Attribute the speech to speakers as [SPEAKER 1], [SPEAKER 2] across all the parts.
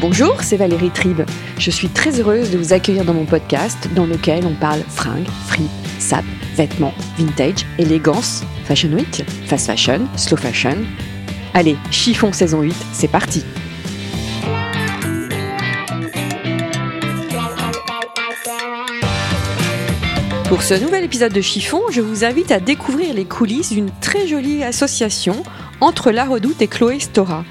[SPEAKER 1] Bonjour, c'est Valérie Tribe. Je suis très heureuse de vous accueillir dans mon podcast dans lequel on parle fringues, frites, sap, vêtements, vintage, élégance, fashion week, fast fashion, slow fashion. Allez, chiffon saison 8, c'est parti Pour ce nouvel épisode de Chiffon, je vous invite à découvrir les coulisses d'une très jolie association entre La Redoute et Chloé Stora.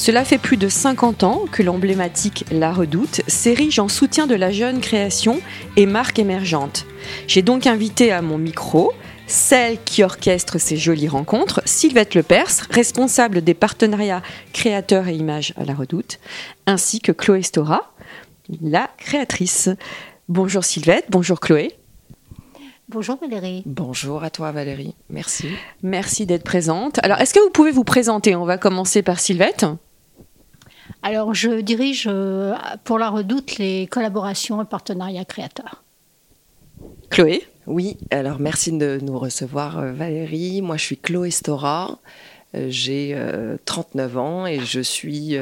[SPEAKER 1] Cela fait plus de 50 ans que l'emblématique La Redoute s'érige en soutien de la jeune création et marque émergente. J'ai donc invité à mon micro celle qui orchestre ces jolies rencontres, Sylvette Lepers, responsable des partenariats créateurs et images à La Redoute, ainsi que Chloé Stora, la créatrice. Bonjour Sylvette, bonjour Chloé.
[SPEAKER 2] Bonjour Valérie.
[SPEAKER 3] Bonjour à toi Valérie, merci.
[SPEAKER 1] Merci d'être présente. Alors, est-ce que vous pouvez vous présenter? On va commencer par Sylvette.
[SPEAKER 2] Alors, je dirige euh, pour la Redoute les collaborations et partenariats créateurs.
[SPEAKER 1] Chloé
[SPEAKER 3] Oui, alors merci de nous recevoir euh, Valérie. Moi, je suis Chloé Stora. Euh, j'ai 39 ans et je suis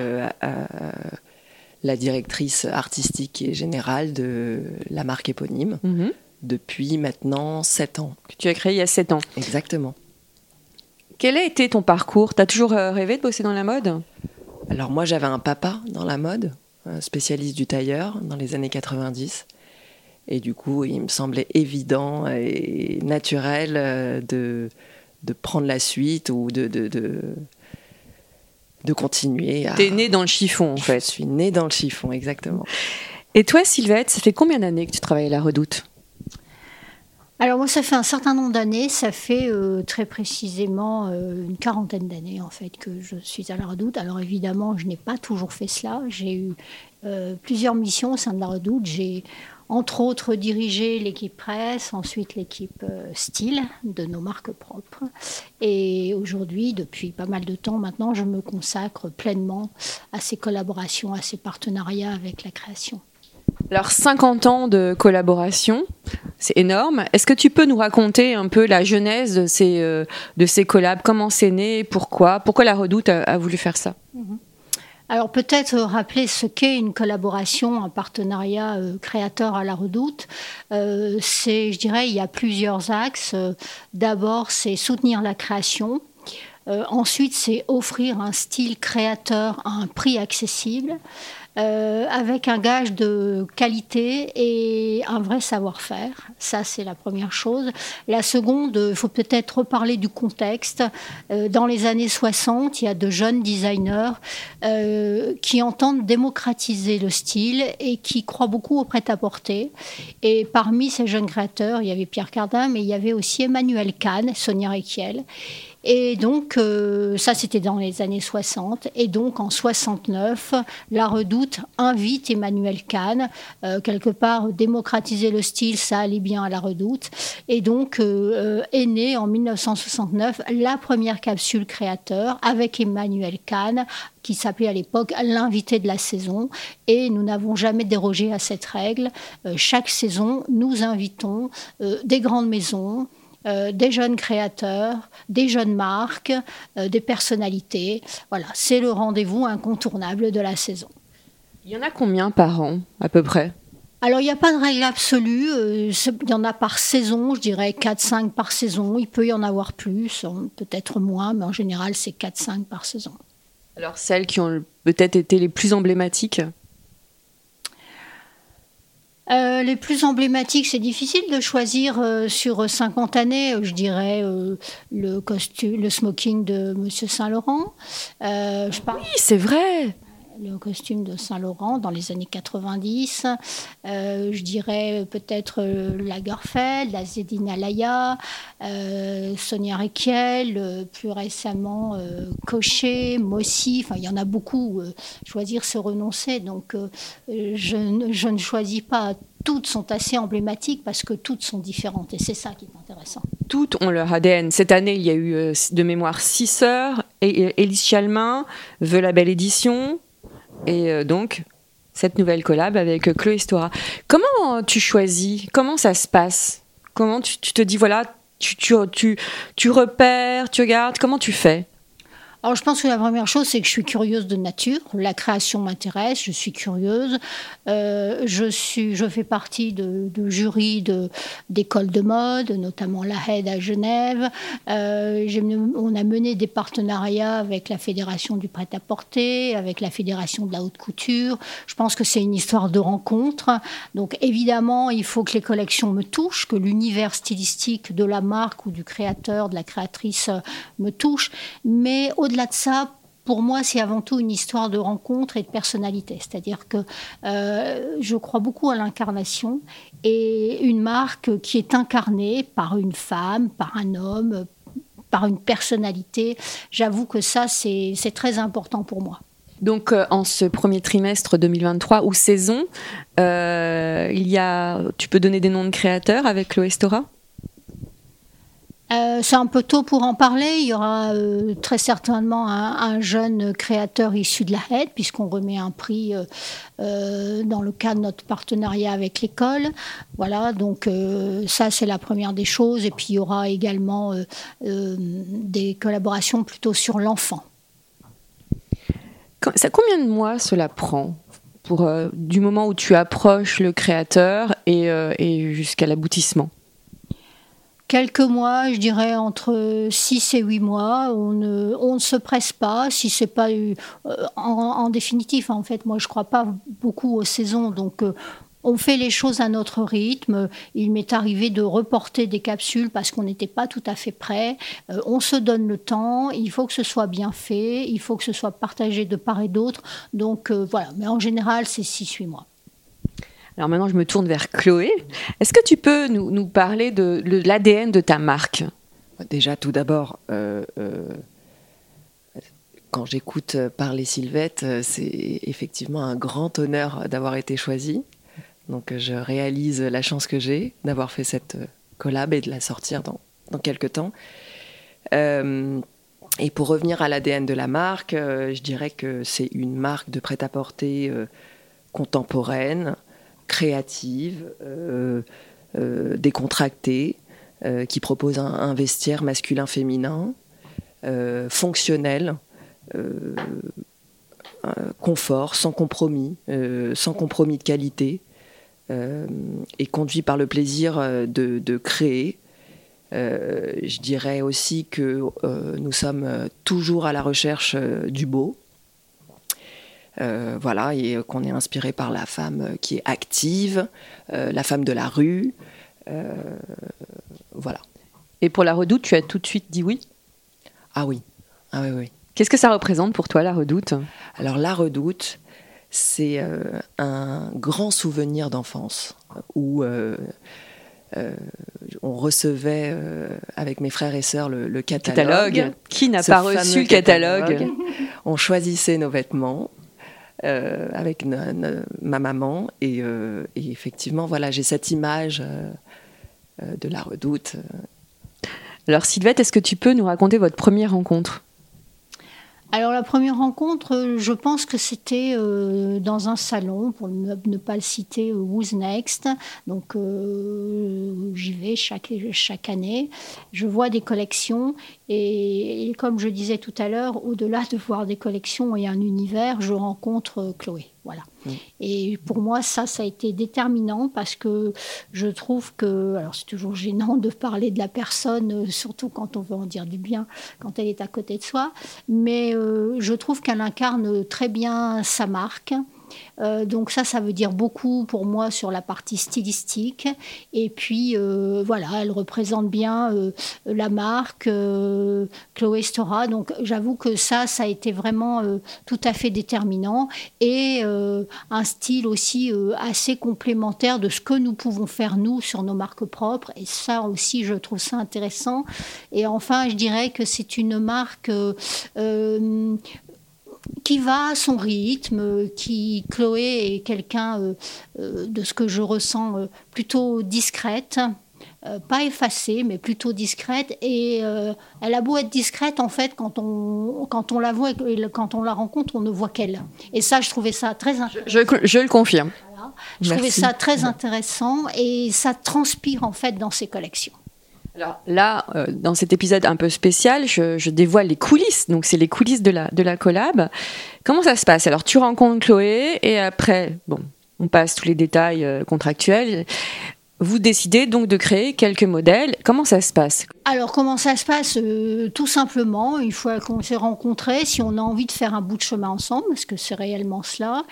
[SPEAKER 3] la directrice artistique et générale de la marque éponyme. Mhm depuis maintenant 7 ans.
[SPEAKER 1] Que tu as créé il y a 7 ans.
[SPEAKER 3] Exactement.
[SPEAKER 1] Quel a été ton parcours? Tu as toujours euh, rêvé de bosser dans la mode?
[SPEAKER 3] Alors moi j'avais un papa dans la mode, un spécialiste du tailleur dans les années 90. Et du coup, il me semblait évident et naturel euh, de, de prendre la suite ou de, de, de, de continuer. À...
[SPEAKER 1] T'es née dans le chiffon, en fait.
[SPEAKER 3] Je suis née dans le chiffon, exactement.
[SPEAKER 1] Et toi, Sylvette, ça fait combien d'années que tu travailles à la Redoute?
[SPEAKER 2] Alors moi, ça fait un certain nombre d'années, ça fait euh, très précisément euh, une quarantaine d'années en fait que je suis à la Redoute. Alors évidemment, je n'ai pas toujours fait cela. J'ai eu euh, plusieurs missions au sein de la Redoute. J'ai entre autres dirigé l'équipe presse, ensuite l'équipe style de nos marques propres. Et aujourd'hui, depuis pas mal de temps maintenant, je me consacre pleinement à ces collaborations, à ces partenariats avec la création.
[SPEAKER 1] Alors 50 ans de collaboration, c'est énorme. Est-ce que tu peux nous raconter un peu la genèse de ces, euh, de ces collabs? Comment c'est né? Pourquoi? Pourquoi la Redoute a, voulu faire ça? Mhm.
[SPEAKER 2] Alors peut-être rappeler ce qu'est une collaboration, un partenariat euh, créateur à la Redoute. Euh, c'est, je dirais, il y a plusieurs axes. D'abord, c'est soutenir la création. Ensuite, c'est offrir un style créateur à un prix accessible. Euh, avec un gage de qualité et un vrai savoir-faire. Ça, c'est la première chose. La seconde, il faut peut-être reparler du contexte. Euh, dans les années 60, il y a de jeunes designers euh, qui entendent démocratiser le style et qui croient beaucoup au prêt-à-porter. Et parmi ces jeunes créateurs, il y avait Pierre Cardin, mais il y avait aussi Emmanuel Kahn, Sonia Requiel. Et donc, euh, ça, c'était dans les années 60. Et donc, en 69, La Redoute invite Emmanuel Kahn. Euh, quelque part, démocratiser le style, ça allait bien à La Redoute. Et donc, euh, est née en 1969 la première capsule créateur avec Emmanuel Kahn qui s'appelait à l'époque l'invité de la saison. Et nous n'avons jamais dérogé à cette règle. chaque saison, nous invitons des grandes maisons, euh, des jeunes créateurs, des jeunes marques, euh, des personnalités. Voilà, c'est le rendez-vous incontournable de la saison.
[SPEAKER 1] Il y en a combien par an, à peu près?
[SPEAKER 2] Alors, il n'y a pas de règle absolue. Euh, il y en a par saison, je dirais 4-5 par saison. Il peut y en avoir plus, peut-être moins, mais en général, c'est 4-5 par saison.
[SPEAKER 1] Alors, celles qui ont peut-être été les plus emblématiques?
[SPEAKER 2] Euh, les plus emblématiques, c'est difficile de choisir euh, sur 50 années. Je dirais euh, le costume, le smoking de Monsieur Saint Laurent.
[SPEAKER 1] Oui, c'est vrai.
[SPEAKER 2] Le costume de Saint-Laurent dans les années 90. Euh, je dirais peut-être Lagerfeld, la Zedina Laya, Sonia Requiel, plus récemment Cochet, Mossy. Enfin, il y en a beaucoup. choisir, se renoncer. Donc, je, je ne choisis pas toutes sont assez emblématiques parce que toutes sont différentes et c'est ça qui est intéressant.
[SPEAKER 1] Toutes ont leur ADN. Cette année, il y a eu euh, de mémoire six sœurs Élise Chalmin veut la belle édition et euh, donc cette nouvelle collab avec euh, Chloé Stora. Comment tu choisis? Comment ça se passe? Comment tu, te dis voilà, tu, tu, tu, tu repères, tu regardes? Comment tu fais?
[SPEAKER 2] Alors je pense que la première chose, c'est que je suis curieuse de nature. La création m'intéresse, je suis curieuse. Euh, je, suis, je fais partie de, de jury d'écoles de, mode, notamment la HED à Genève. Euh, on a mené des partenariats avec la Fédération du prêt-à-porter, avec la Fédération de la haute couture. Je pense que c'est une histoire de rencontre. Donc évidemment, il faut que les collections me touchent, que l'univers stylistique de la marque ou du créateur, de la créatrice me touche. Mais au au-delà de ça, pour moi, c'est avant tout une histoire de rencontre et de personnalité. C'est-à-dire que euh, je crois beaucoup à l'incarnation et une marque qui est incarnée par une femme, par un homme, par une personnalité. J'avoue que ça, c'est très important pour moi.
[SPEAKER 1] Donc, euh, en ce premier trimestre 2023 ou saison, euh, il y a, tu peux donner des noms de créateurs avec Chloé Stora
[SPEAKER 2] euh, c'est un peu tôt pour en parler. Il y aura euh, très certainement un, jeune créateur issu de la HED, puisqu'on remet un prix euh, dans le cadre de notre partenariat avec l'école. Voilà, donc ça c'est la première des choses. Et puis il y aura également des collaborations plutôt sur l'enfant.
[SPEAKER 1] Ça, combien de mois cela prend pour, du moment où tu approches le créateur et jusqu'à l'aboutissement?
[SPEAKER 2] Quelques mois, je dirais entre 6 et 8 mois. On ne, se presse pas si c'est pas eu euh, en, définitive. En fait, moi, je crois pas beaucoup aux saisons, donc. Euh, on fait les choses à notre rythme. Il m'est arrivé de reporter des capsules parce qu'on n'était pas tout à fait prêt. Euh, on se donne le temps. Il faut que ce soit bien fait. Il faut que ce soit partagé de part et d'autre. Donc voilà. Mais en général, c'est 6-8 mois.
[SPEAKER 1] Alors maintenant, je me tourne vers Chloé. Est-ce que tu peux nous, parler de, l'ADN de ta marque?
[SPEAKER 3] Déjà, tout d'abord, euh, euh, quand j'écoute parler Sylvette, c'est effectivement un grand honneur d'avoir été choisie. Donc, je réalise la chance que j'ai d'avoir fait cette collab et de la sortir dans, dans quelques temps. Euh, et pour revenir à l'ADN de la marque, je dirais que c'est une marque de prêt-à-porter contemporaine, créative, euh, euh, décontractée, euh, qui propose un, vestiaire masculin-féminin, fonctionnel, confort, sans compromis, sans compromis de qualité, et conduit par le plaisir de, créer. je dirais aussi que nous sommes toujours à la recherche du beau, euh, voilà, et qu'on est inspiré par la femme qui est active, euh, la femme de la rue. Euh, voilà.
[SPEAKER 1] Et pour la redoute, tu as tout de suite dit oui?
[SPEAKER 3] Ah oui. Ah oui, oui.
[SPEAKER 1] Qu'est-ce que ça représente pour toi, la redoute?
[SPEAKER 3] Alors, la redoute, c'est un grand souvenir d'enfance où on recevait avec mes frères et sœurs le, catalogue.
[SPEAKER 1] Qui n'a pas reçu le catalogue?
[SPEAKER 3] On choisissait nos vêtements euh, avec ma maman. Euh, et, effectivement, voilà, j'ai cette image euh, de la redoute.
[SPEAKER 1] Alors Sylvette, est-ce que tu peux nous raconter votre première rencontre?
[SPEAKER 2] Alors la première rencontre, je pense que c'était dans un salon, pour ne, pas le citer, Who's Next. Donc j'y vais chaque, chaque année. Je vois des collections et, comme je disais tout à l'heure, au-delà de voir des collections et un univers, je rencontre euh, Chloé. Voilà. Mm. Et pour moi, ça, ça a été déterminant parce que je trouve que, alors c'est toujours gênant de parler de la personne, euh, surtout quand on veut en dire du bien, quand elle est à côté de soi, mais euh, je trouve qu'elle incarne très bien sa marque. Euh, donc ça, ça veut dire beaucoup pour moi sur la partie stylistique. Et puis euh, voilà, elle représente bien euh, la marque Chloé Stora. Donc j'avoue que ça, ça a été vraiment tout à fait déterminant et un style aussi assez complémentaire de ce que nous pouvons faire nous sur nos marques propres. Et ça aussi, je trouve ça intéressant. Et enfin, je dirais que c'est une marque qui va à son rythme, qui Chloé est quelqu'un euh, euh, de ce que je ressens euh, plutôt discrète. pas effacée, mais plutôt discrète. Et elle a beau être discrète, en fait, quand on, quand on la voit, quand on la rencontre, on ne voit qu'elle. Et ça, je trouvais ça très intéressant.
[SPEAKER 1] Je, je, le confirme.
[SPEAKER 2] Je trouvais ça très intéressant et ça transpire, en fait, dans ses collections.
[SPEAKER 1] Alors là, euh, dans cet épisode un peu spécial, je, dévoile les coulisses. Donc c'est les coulisses de la, de la collab. Comment ça se passe? Alors tu rencontres Chloé et après, bon, on passe tous les détails euh, contractuels. Vous décidez donc de créer quelques modèles. Comment ça se passe?
[SPEAKER 2] Alors, comment ça se passe euh, Tout simplement, une fois qu'on s'est rencontrés, si on a envie de faire un bout de chemin ensemble, parce que c'est réellement cela,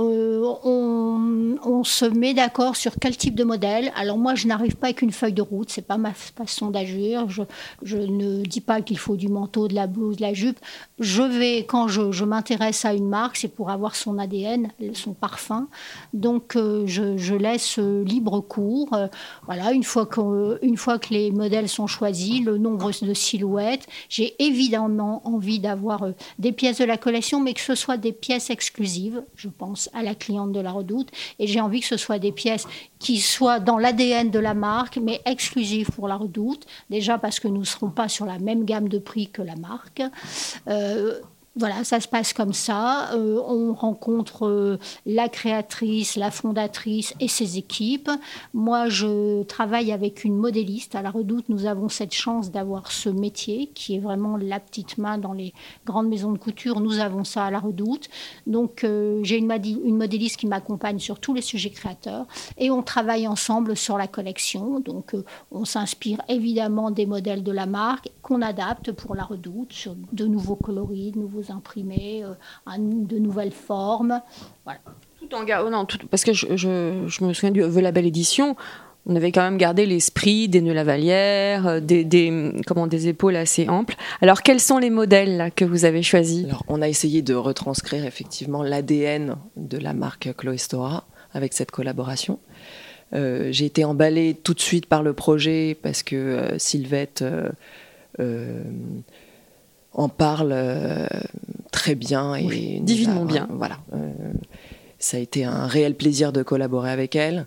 [SPEAKER 2] euh, on, se met d'accord sur quel type de modèle. Alors, moi, je n'arrive pas avec une feuille de route, c'est pas ma façon d'agir. Je, ne dis pas qu'il faut du manteau, de la blouse, de la jupe. Je vais, quand je, m'intéresse à une marque, c'est pour avoir son ADN, son parfum. Donc, euh, je, laisse libre cours. Une fois, une fois que les modèles sont choisis, le nombre de silhouettes. J'ai évidemment envie d'avoir euh, des pièces de la collection, mais que ce soit des pièces exclusives. Je pense à la cliente de la Redoute. Et j'ai envie que ce soit des pièces qui soient dans l'ADN de la marque, mais exclusives pour la Redoute. Déjà parce que nous ne serons pas sur la même gamme de prix que la marque. Euh, voilà, ça se passe comme ça. Euh, on rencontre euh, la créatrice, la fondatrice et ses équipes. Moi, je travaille avec une modéliste. À la Redoute, nous avons cette chance d'avoir ce métier qui est vraiment la petite main dans les grandes maisons de couture. Nous avons ça à la Redoute. Donc, euh, j'ai une, une, modéliste qui m'accompagne sur tous les sujets créateurs et on travaille ensemble sur la collection. Donc, on s'inspire évidemment des modèles de la marque qu'on adapte pour la Redoute sur de nouveaux coloris, de nouveaux imprimer euh, de nouvelles formes. Voilà.
[SPEAKER 1] Tout en gardant, non, parce que je, je, me souviens du The Label Édition, on avait quand même gardé l'esprit des nœuds lavalières, euh, des, des, comment, des épaules assez amples. Alors, quels sont les modèles là, que vous avez choisis?
[SPEAKER 3] Alors, on a essayé de retranscrire effectivement l'ADN de la marque Chloé Stora avec cette collaboration. Euh, j'ai été emballée tout de suite par le projet parce que Sylvette en parle euh, très bien
[SPEAKER 1] et divinement bien.
[SPEAKER 3] Voilà, euh, ça a été un réel plaisir de collaborer avec elle.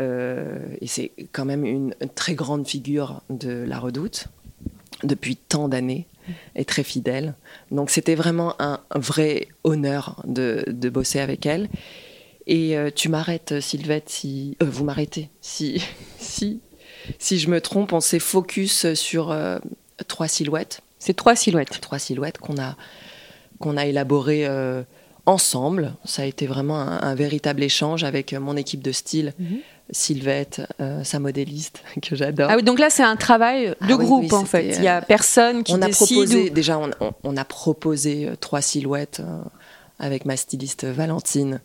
[SPEAKER 3] Euh, et c'est quand même une très grande figure de la Redoute depuis tant d'années et très fidèle. Donc c'était vraiment un vrai honneur de, bosser avec elle. Et tu m'arrêtes, Sylvette, si vous m'arrêtez, si si si je me trompe, on s'est focus sur trois silhouettes
[SPEAKER 1] c'est trois silhouettes.
[SPEAKER 3] Trois silhouettes qu'on a, qu'on a élaborées euh, ensemble. Ça a été vraiment un, véritable échange avec mon équipe de style. Mhm. Sylvette, euh, sa modéliste que j'adore.
[SPEAKER 1] Ah oui, donc là c'est un travail de ah groupe en fait. Il y a euh, personne qui
[SPEAKER 3] on
[SPEAKER 1] a
[SPEAKER 3] proposé déjà on, a proposé trois silhouettes avec ma styliste Valentine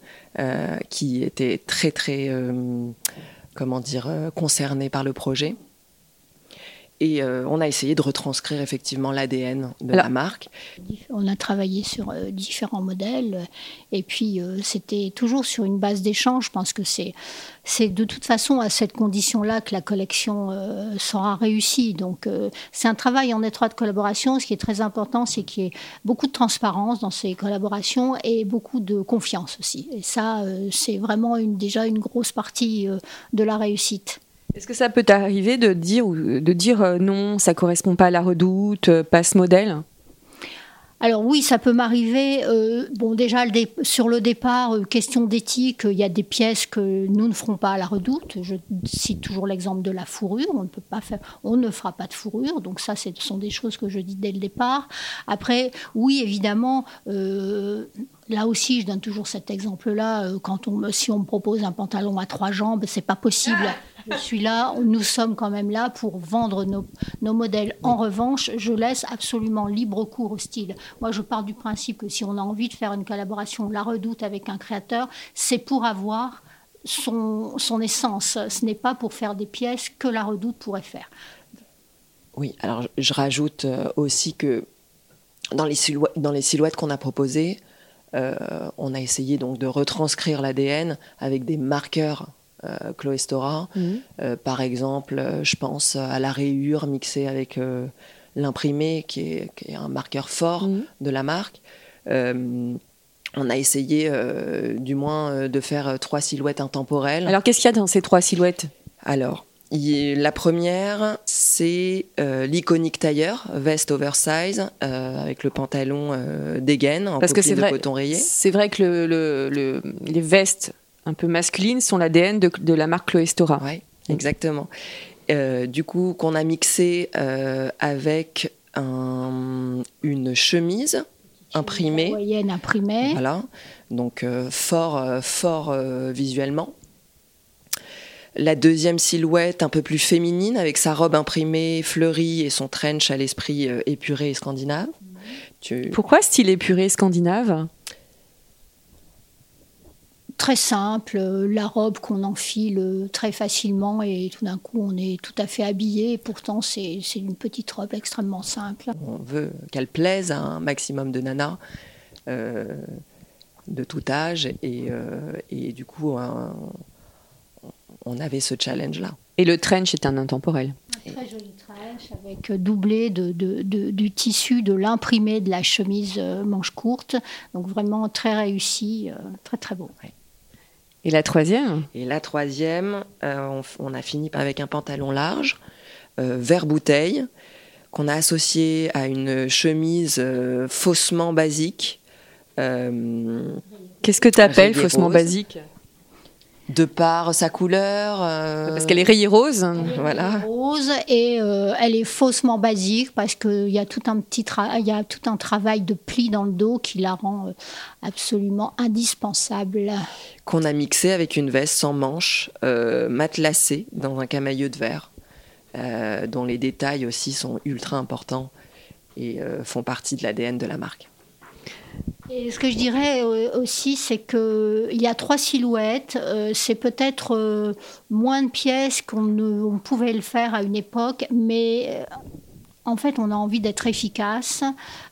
[SPEAKER 3] qui était très très comment dire concernée par le projet. Et euh, on a essayé de retranscrire effectivement l'ADN de la marque.
[SPEAKER 2] On a travaillé sur euh, différents modèles et puis euh, c'était toujours sur une base d'échange. Je pense que c'est, c'est de toute façon à cette condition-là que la collection sera réussie. Donc c'est un travail en étroite collaboration. Ce qui est très important, c'est qu'il y ait beaucoup de transparence dans ces collaborations et beaucoup de confiance aussi. Et ça, c'est vraiment une, déjà une grosse partie de la réussite.
[SPEAKER 1] Est-ce que ça peut t'arriver de dire, de dire euh, non, ça correspond pas à la redoute, euh, pas ce modèle?
[SPEAKER 2] Alors oui, ça peut m'arriver. Euh, bon, déjà sur le départ, question d'éthique, il y a des pièces que nous ne ferons pas à la redoute. Je cite toujours l'exemple de la fourrure. On ne peut pas faire, on ne fera pas de fourrure. Donc ça, ce sont des choses que je dis dès le départ. Après, oui, évidemment. Là aussi, je donne toujours cet exemple-là. Quand on, si on me propose un pantalon à trois jambes, c'est pas possible. Je suis là, nous sommes quand même là pour vendre nos, nos modèles. En revanche, je laisse absolument libre cours au style. Moi, je pars du principe que si on a envie de faire une collaboration La Redoute avec un créateur, c'est pour avoir son, son essence. Ce n'est pas pour faire des pièces que La Redoute pourrait faire.
[SPEAKER 3] Oui, alors je rajoute euh, aussi que dans les silhouettes, dans les silhouettes qu'on a proposées, euh, on a essayé donc de retranscrire l'ADN avec des marqueurs Chloé Stora.
[SPEAKER 1] Mhm.
[SPEAKER 3] Euh, par exemple, euh, je pense à la rayure mixée avec euh, l'imprimé, qui est, qui est un marqueur fort
[SPEAKER 1] Mhm.
[SPEAKER 3] de la marque. Euh, on a essayé, euh, du moins, euh, de faire euh, trois silhouettes intemporelles.
[SPEAKER 1] Alors qu'est-ce qu'il y a dans ces trois silhouettes?
[SPEAKER 3] Alors, la première, c'est euh, l'iconique tailleur, veste oversize, euh, avec le pantalon euh, dégaine en
[SPEAKER 1] Parce que c'est
[SPEAKER 3] de
[SPEAKER 1] vrai,
[SPEAKER 3] coton rayé.
[SPEAKER 1] c'est vrai que le, le- le- les vestes un peu masculines sont l'ADN de, de la marque Chloé Stora.
[SPEAKER 3] Ouais, exactement. Euh, du coup, qu'on a mixé euh, avec un- une chemise imprimée.
[SPEAKER 2] Moyenne imprimée.
[SPEAKER 3] Voilà, donc euh, fort, fort euh, visuellement. La deuxième silhouette, un peu plus féminine, avec sa robe imprimée, fleurie et son trench à l'esprit euh, épuré et scandinave. Tu-
[SPEAKER 1] Pourquoi style épuré scandinave?
[SPEAKER 2] Très simple, euh, la robe qu'on enfile euh, très facilement et tout d'un coup on est tout à fait habillé. Et pourtant c'est c'est une petite robe extrêmement simple.
[SPEAKER 3] On veut qu'elle plaise à un maximum de nanas euh, de tout âge. Et, euh, et du coup, un- on avait ce challenge-là.
[SPEAKER 1] Et le trench est un intemporel.
[SPEAKER 2] Très joli trench avec doublé de, de- de- du tissu de l'imprimé de la chemise manche courte. Donc vraiment très réussi, très très beau.
[SPEAKER 1] Et la troisième?
[SPEAKER 3] Et la troisième, euh, on, a fini avec un pantalon large, euh, vert bouteille, qu'on a associé à une chemise euh, faussement basique,
[SPEAKER 1] Qu'est-ce que tu appelles faussement
[SPEAKER 3] rose.
[SPEAKER 1] basique?
[SPEAKER 3] De par sa couleur. euh,
[SPEAKER 1] Parce qu'elle est rayée rose.
[SPEAKER 3] Voilà.
[SPEAKER 2] Rose et euh, elle est faussement basique parce qu'il y a tout un petit il y a tout un travail de pli dans le dos qui la rend euh, absolument indispensable.
[SPEAKER 3] qu'on a mixé avec une veste sans manches, euh, matelassée dans un camailleux de verre, dont les détails aussi sont ultra importants et font partie de l'ADN de la marque.
[SPEAKER 2] Et ce que je dirais euh, aussi, c'est que il y a trois silhouettes. euh, c'est peut-être euh, moins de pièces qu'on pouvait le faire à une époque, mais euh, en fait, on a envie d'être efficace.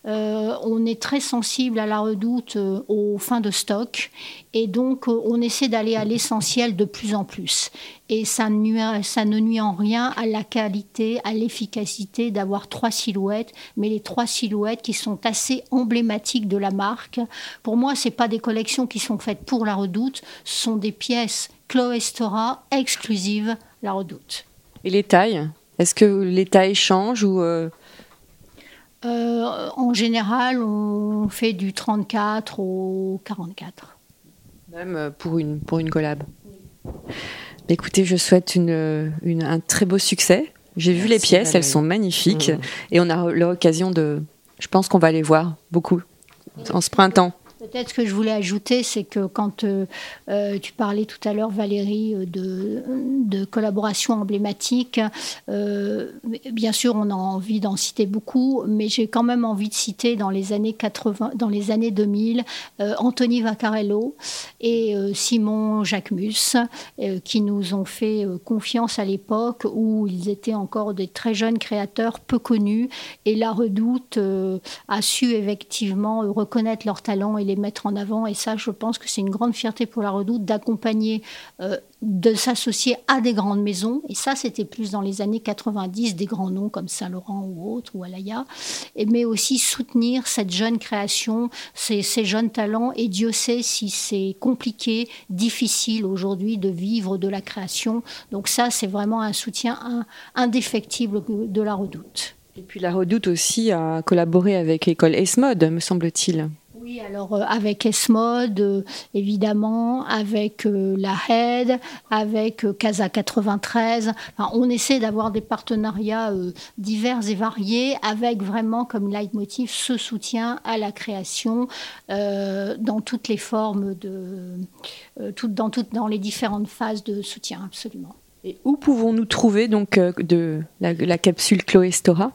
[SPEAKER 2] Euh, on est très sensible à la redoute euh, aux fins de stock, et donc euh, on essaie d'aller à l'essentiel de plus en plus. Et ça, ne nuit en rien à la qualité, à l'efficacité d'avoir trois silhouettes, mais les trois silhouettes qui sont assez emblématiques de la marque. Pour moi, c'est pas des collections qui sont faites pour la Redoute, ce sont des pièces Chloé Stora exclusives la Redoute.
[SPEAKER 1] Et les tailles? Est-ce que les tailles changent ou euh,
[SPEAKER 2] Euh, en général, on fait du 34 au 44.
[SPEAKER 1] même euh, pour une, pour une collab Écoutez, je souhaite une, une- un très beau succès. J'ai vu les pièces, elles sont magnifiques.
[SPEAKER 3] Mmh.
[SPEAKER 1] Et on a l'occasion de. Je pense qu'on va les voir beaucoup en ce printemps.
[SPEAKER 2] Peut-être ce que je voulais ajouter, c'est que quand euh, euh, tu parlais tout à l'heure, Valérie, euh, de, collaboration emblématique, bien sûr, on a envie d'en citer beaucoup, mais j'ai quand même envie de citer dans les années 80, dans les années 2000, euh, Anthony Vaccarello et Simon Jacquemus, qui nous ont fait confiance à l'époque où ils étaient encore des très jeunes créateurs peu connus, et la Redoute a su effectivement reconnaître leurs talents et les mettre en avant. Et ça, je pense que c'est une grande fierté pour la Redoute d'accompagner, euh, de s'associer à des grandes maisons. Et ça, c'était plus dans les années 90, des grands noms comme Saint-Laurent ou autres, ou Alaya. Mais aussi soutenir cette jeune création, ces, ces jeunes talents. Et Dieu sait si c'est compliqué, difficile aujourd'hui de vivre de la création. Donc ça, c'est vraiment un soutien indéfectible de la Redoute.
[SPEAKER 1] Et puis la Redoute aussi a collaboré avec l'école Esmod, me semble-t-il.
[SPEAKER 2] Oui, alors euh, avec Esmod, euh, évidemment, avec euh, la HED, avec Casa 93. Enfin, on essaie d'avoir des partenariats divers et variés avec vraiment comme leitmotiv ce soutien à la création dans toutes les formes de, dans, toutes, dans les différentes phases de soutien, absolument.
[SPEAKER 1] Et où pouvons-nous trouver donc de la, capsule Chloé Stora?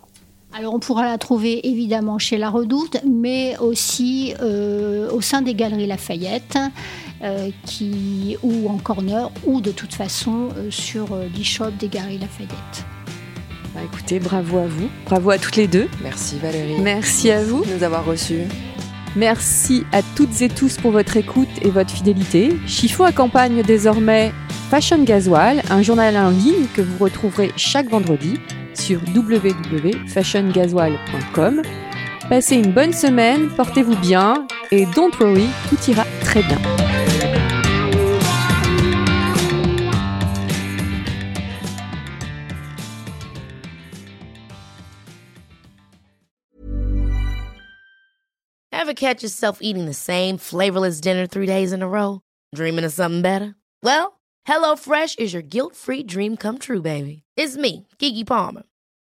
[SPEAKER 2] Alors on pourra la trouver évidemment chez La Redoute, mais aussi au sein des Galeries Lafayette. qui, ou en corner, ou de toute façon sur l'e-shop des Galeries Lafayette.
[SPEAKER 1] Bah, écoutez, bravo à vous, bravo à toutes les deux.
[SPEAKER 3] Merci Valérie.
[SPEAKER 1] Merci à vous
[SPEAKER 3] de nous avoir reçus.
[SPEAKER 1] Merci à toutes et tous pour votre écoute et votre fidélité. Chiffon accompagne désormais Fashion Gasoil, un journal en ligne que vous retrouverez chaque vendredi sur www.fashiongasoil.com. Passez une bonne semaine, portez-vous bien et don't worry, tout ira très bien.
[SPEAKER 4] Ever catch yourself eating the same flavorless dinner three days in a row? Dreaming of something better? Well, HelloFresh is your guilt-free dream come true, baby. It's me, Kiki Palmer.